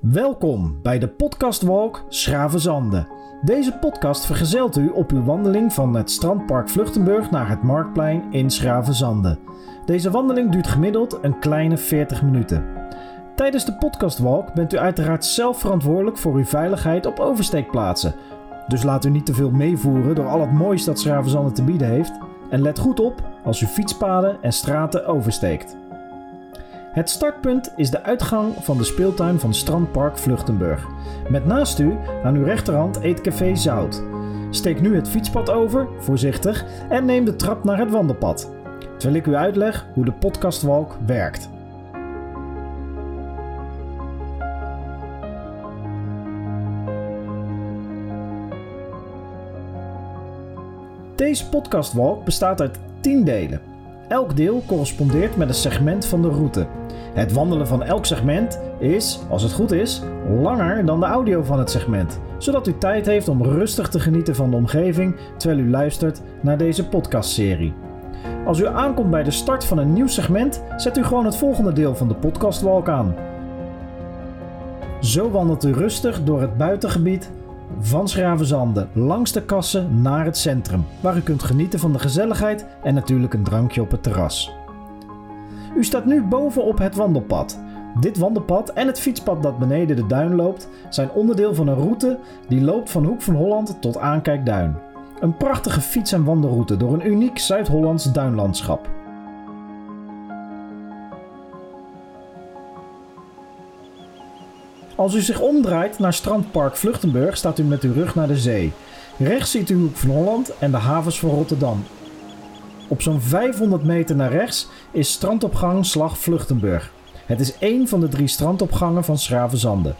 Welkom bij de podcast Walk Schravenzande. Deze podcast vergezelt u op uw wandeling van het strandpark Vluchtenburg naar het Marktplein in Schravenzande. Deze wandeling duurt gemiddeld een kleine 40 minuten. Tijdens de podcast Walk bent u uiteraard zelf verantwoordelijk voor uw veiligheid op oversteekplaatsen. Dus laat u niet te veel meevoeren door al het moois dat Schravenzande te bieden heeft. En let goed op als u fietspaden en straten oversteekt. Het startpunt is de uitgang van de speeltuin van Strandpark Vluchtenburg. Met naast u, aan uw rechterhand, Eetcafé Zout. Steek nu het fietspad over, voorzichtig, en neem de trap naar het wandelpad. Terwijl ik u uitleg hoe de podcastwalk werkt. Deze podcastwalk bestaat uit 10 delen. Elk deel correspondeert met een segment van de route. Het wandelen van elk segment is, als het goed is, langer dan de audio van het segment, zodat u tijd heeft om rustig te genieten van de omgeving terwijl u luistert naar deze podcastserie. Als u aankomt bij de start van een nieuw segment, zet u gewoon het volgende deel van de podcastwalk aan. Zo wandelt u rustig door het buitengebied van Schravenzande langs de kassen naar het centrum, waar u kunt genieten van de gezelligheid en natuurlijk een drankje op het terras. U staat nu bovenop het wandelpad. Dit wandelpad en het fietspad dat beneden de duin loopt, zijn onderdeel van een route die loopt van Hoek van Holland tot Aankijkduin. Een prachtige fiets- en wandelroute door een uniek Zuid-Hollands duinlandschap. Als u zich omdraait naar strandpark Vluchtenburg staat u met uw rug naar de zee. Rechts ziet u Hoek van Holland en de havens van Rotterdam. Op zo'n 500 meter naar rechts is strandopgang Slag Vluchtenburg. Het is één van de drie strandopgangen van Schravenzande.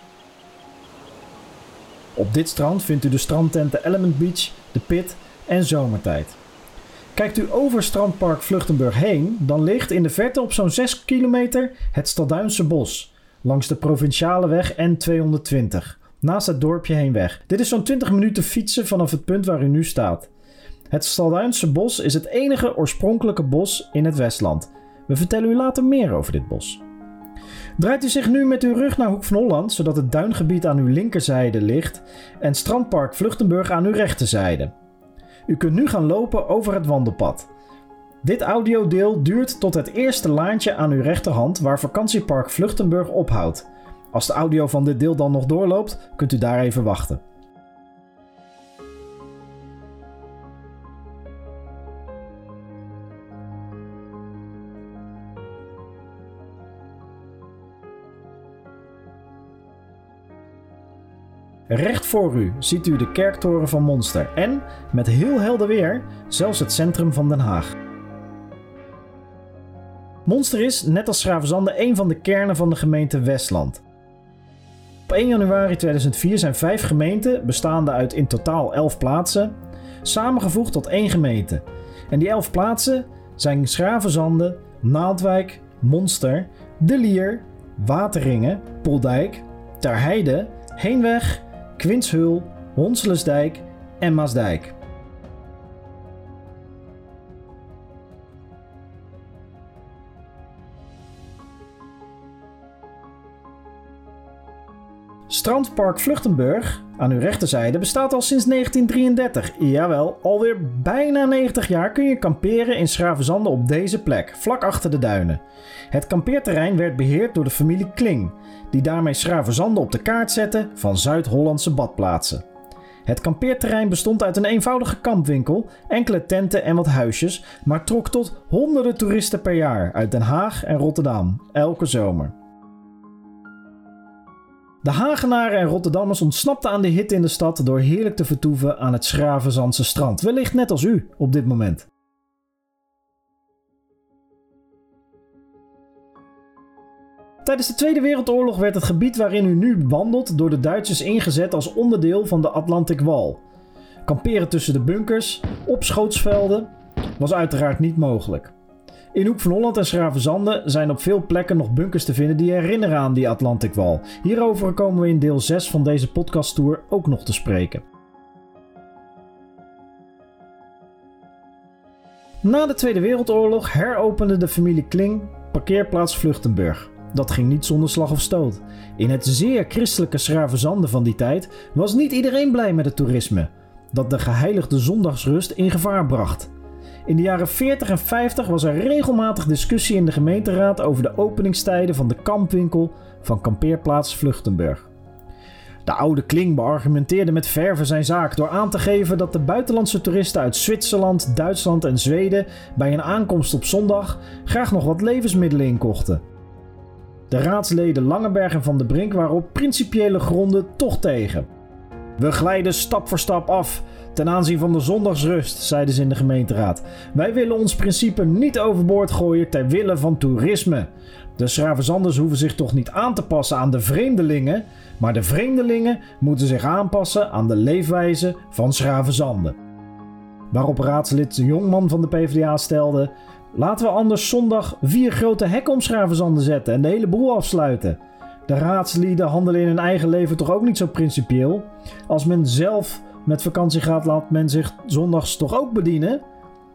Op dit strand vindt u de strandtenten Element Beach, de Pit en Zomertijd. Kijkt u over strandpark Vluchtenburg heen, dan ligt in de verte op zo'n 6 kilometer het Stalduinse Bos langs de provinciale weg N220, naast het dorpje Heenweg. Dit is zo'n 20 minuten fietsen vanaf het punt waar u nu staat. Het Stalduinse bos is het enige oorspronkelijke bos in het Westland. We vertellen u later meer over dit bos. Draait u zich nu met uw rug naar Hoek van Holland, zodat het duingebied aan uw linkerzijde ligt en strandpark Vluchtenburg aan uw rechterzijde. U kunt nu gaan lopen over het wandelpad. Dit audiodeel duurt tot het eerste laantje aan uw rechterhand waar vakantiepark Vluchtenburg ophoudt. Als de audio van dit deel dan nog doorloopt, kunt u daar even wachten. Recht voor u ziet u de kerktoren van Monster en, met heel helder weer, zelfs het centrum van Den Haag. Monster is, net als Schravenzande, een van de kernen van de gemeente Westland. Op 1 januari 2004 zijn vijf gemeenten, bestaande uit in totaal 11 plaatsen, samengevoegd tot één gemeente. En die 11 plaatsen zijn Schravenzande, Naaldwijk, Monster, De Lier, Wateringen, Poldijk, Terheide, Heenweg, Quinshul, Honselesdijk en Maasdijk. Strandpark Vluchtenburg, aan uw rechterzijde, bestaat al sinds 1933. Jawel, alweer bijna 90 jaar kun je kamperen in Schravenzande op deze plek, vlak achter de duinen. Het kampeerterrein werd beheerd door de familie Kling, die daarmee Schravenzande op de kaart zette van Zuid-Hollandse badplaatsen. Het kampeerterrein bestond uit een eenvoudige kampwinkel, enkele tenten en wat huisjes, maar trok tot honderden toeristen per jaar uit Den Haag en Rotterdam, elke zomer. De Hagenaren en Rotterdammers ontsnapten aan de hitte in de stad door heerlijk te vertoeven aan het Schravenzandse strand, wellicht net als u op dit moment. Tijdens de Tweede Wereldoorlog werd het gebied waarin u nu wandelt door de Duitsers ingezet als onderdeel van de Atlantic Wall. Kamperen tussen de bunkers, op schootsvelden, was uiteraard niet mogelijk. In Hoek van Holland en Schravenzande zijn op veel plekken nog bunkers te vinden die herinneren aan die Atlantic Wall. Hierover komen we in deel 6 van deze podcasttour ook nog te spreken. Na de Tweede Wereldoorlog heropende de familie Kling parkeerplaats Vluchtenburg. dat ging niet zonder slag of stoot. In het zeer christelijke Schravenzande van die tijd was niet iedereen blij met het toerisme, dat de geheiligde zondagsrust in gevaar bracht. In de jaren 40 en 50 was er regelmatig discussie in de gemeenteraad over de openingstijden van de kampwinkel van kampeerplaats Vluchtenburg. De oude Kling beargumenteerde met verve zijn zaak door aan te geven dat de buitenlandse toeristen uit Zwitserland, Duitsland en Zweden bij een aankomst op zondag graag nog wat levensmiddelen inkochten. De raadsleden Langeberg en Van de Brink waren op principiële gronden toch tegen. We glijden stap voor stap af ten aanzien van de zondagsrust, zeiden ze in de gemeenteraad. Wij willen ons principe niet overboord gooien ter wille van toerisme. De Schravenzanders hoeven zich toch niet aan te passen aan de vreemdelingen, maar de vreemdelingen moeten zich aanpassen aan de leefwijze van Schravenzanden. Waarop raadslid Jongman van de PvdA stelde: Laten we anders zondag vier grote hekken om Schravenzanden zetten en de hele boel afsluiten. De raadslieden handelen in hun eigen leven toch ook niet zo principieel. Als men zelf met vakantie gaat, laat men zich zondags toch ook bedienen?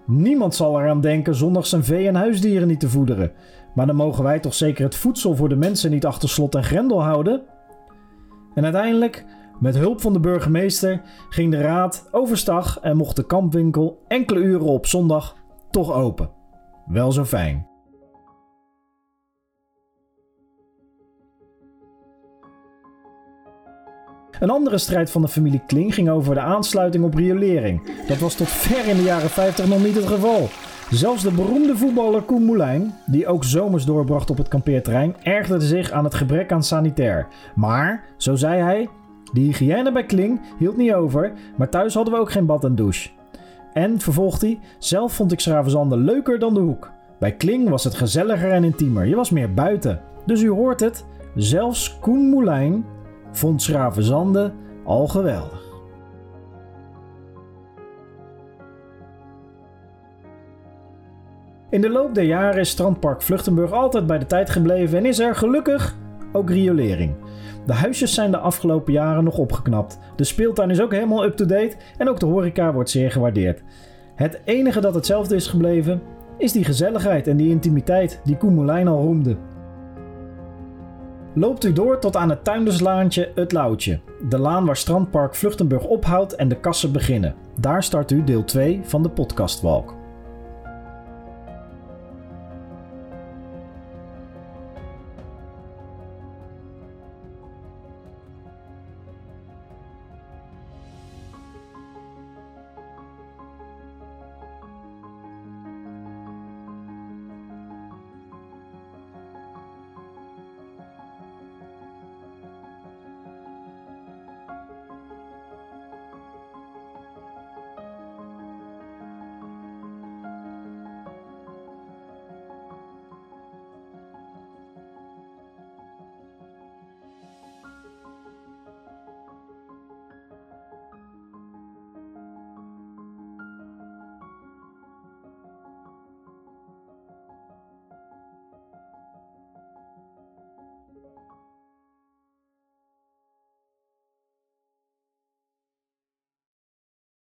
Niemand zal eraan denken zondags zijn vee en huisdieren niet te voederen. Maar dan mogen wij toch zeker het voedsel voor de mensen niet achter slot en grendel houden? En uiteindelijk, met hulp van de burgemeester, ging de raad overstag en mocht de kampwinkel enkele uren op zondag toch open. Wel zo fijn. Een andere strijd van de familie Kling ging over de aansluiting op riolering. Dat was tot ver in de jaren 50 nog niet het geval. Zelfs de beroemde voetballer Koen Moulijn, die ook zomers doorbracht op het kampeerterrein, ergerde zich aan het gebrek aan sanitair. Maar, zo zei hij, de hygiëne bij Kling hield niet over, maar thuis hadden we ook geen bad en douche. En, vervolgt hij, zelf vond ik Schravenzande leuker dan de hoek. Bij Kling was het gezelliger en intiemer, je was meer buiten. Dus u hoort het, zelfs Koen Moulijn vond Schravenzande al geweldig. In de loop der jaren is Strandpark Vluchtenburg altijd bij de tijd gebleven en is er gelukkig ook riolering. De huisjes zijn de afgelopen jaren nog opgeknapt. De speeltuin is ook helemaal up-to-date en ook de horeca wordt zeer gewaardeerd. Het enige dat hetzelfde is gebleven is die gezelligheid en die intimiteit die Koen Molijn al roemde. Loopt u door tot aan het tuinderslaantje Het Loutje, de laan waar Strandpark Vluchtenburg ophoudt en de kassen beginnen. Daar start u deel 2 van de podcastwalk.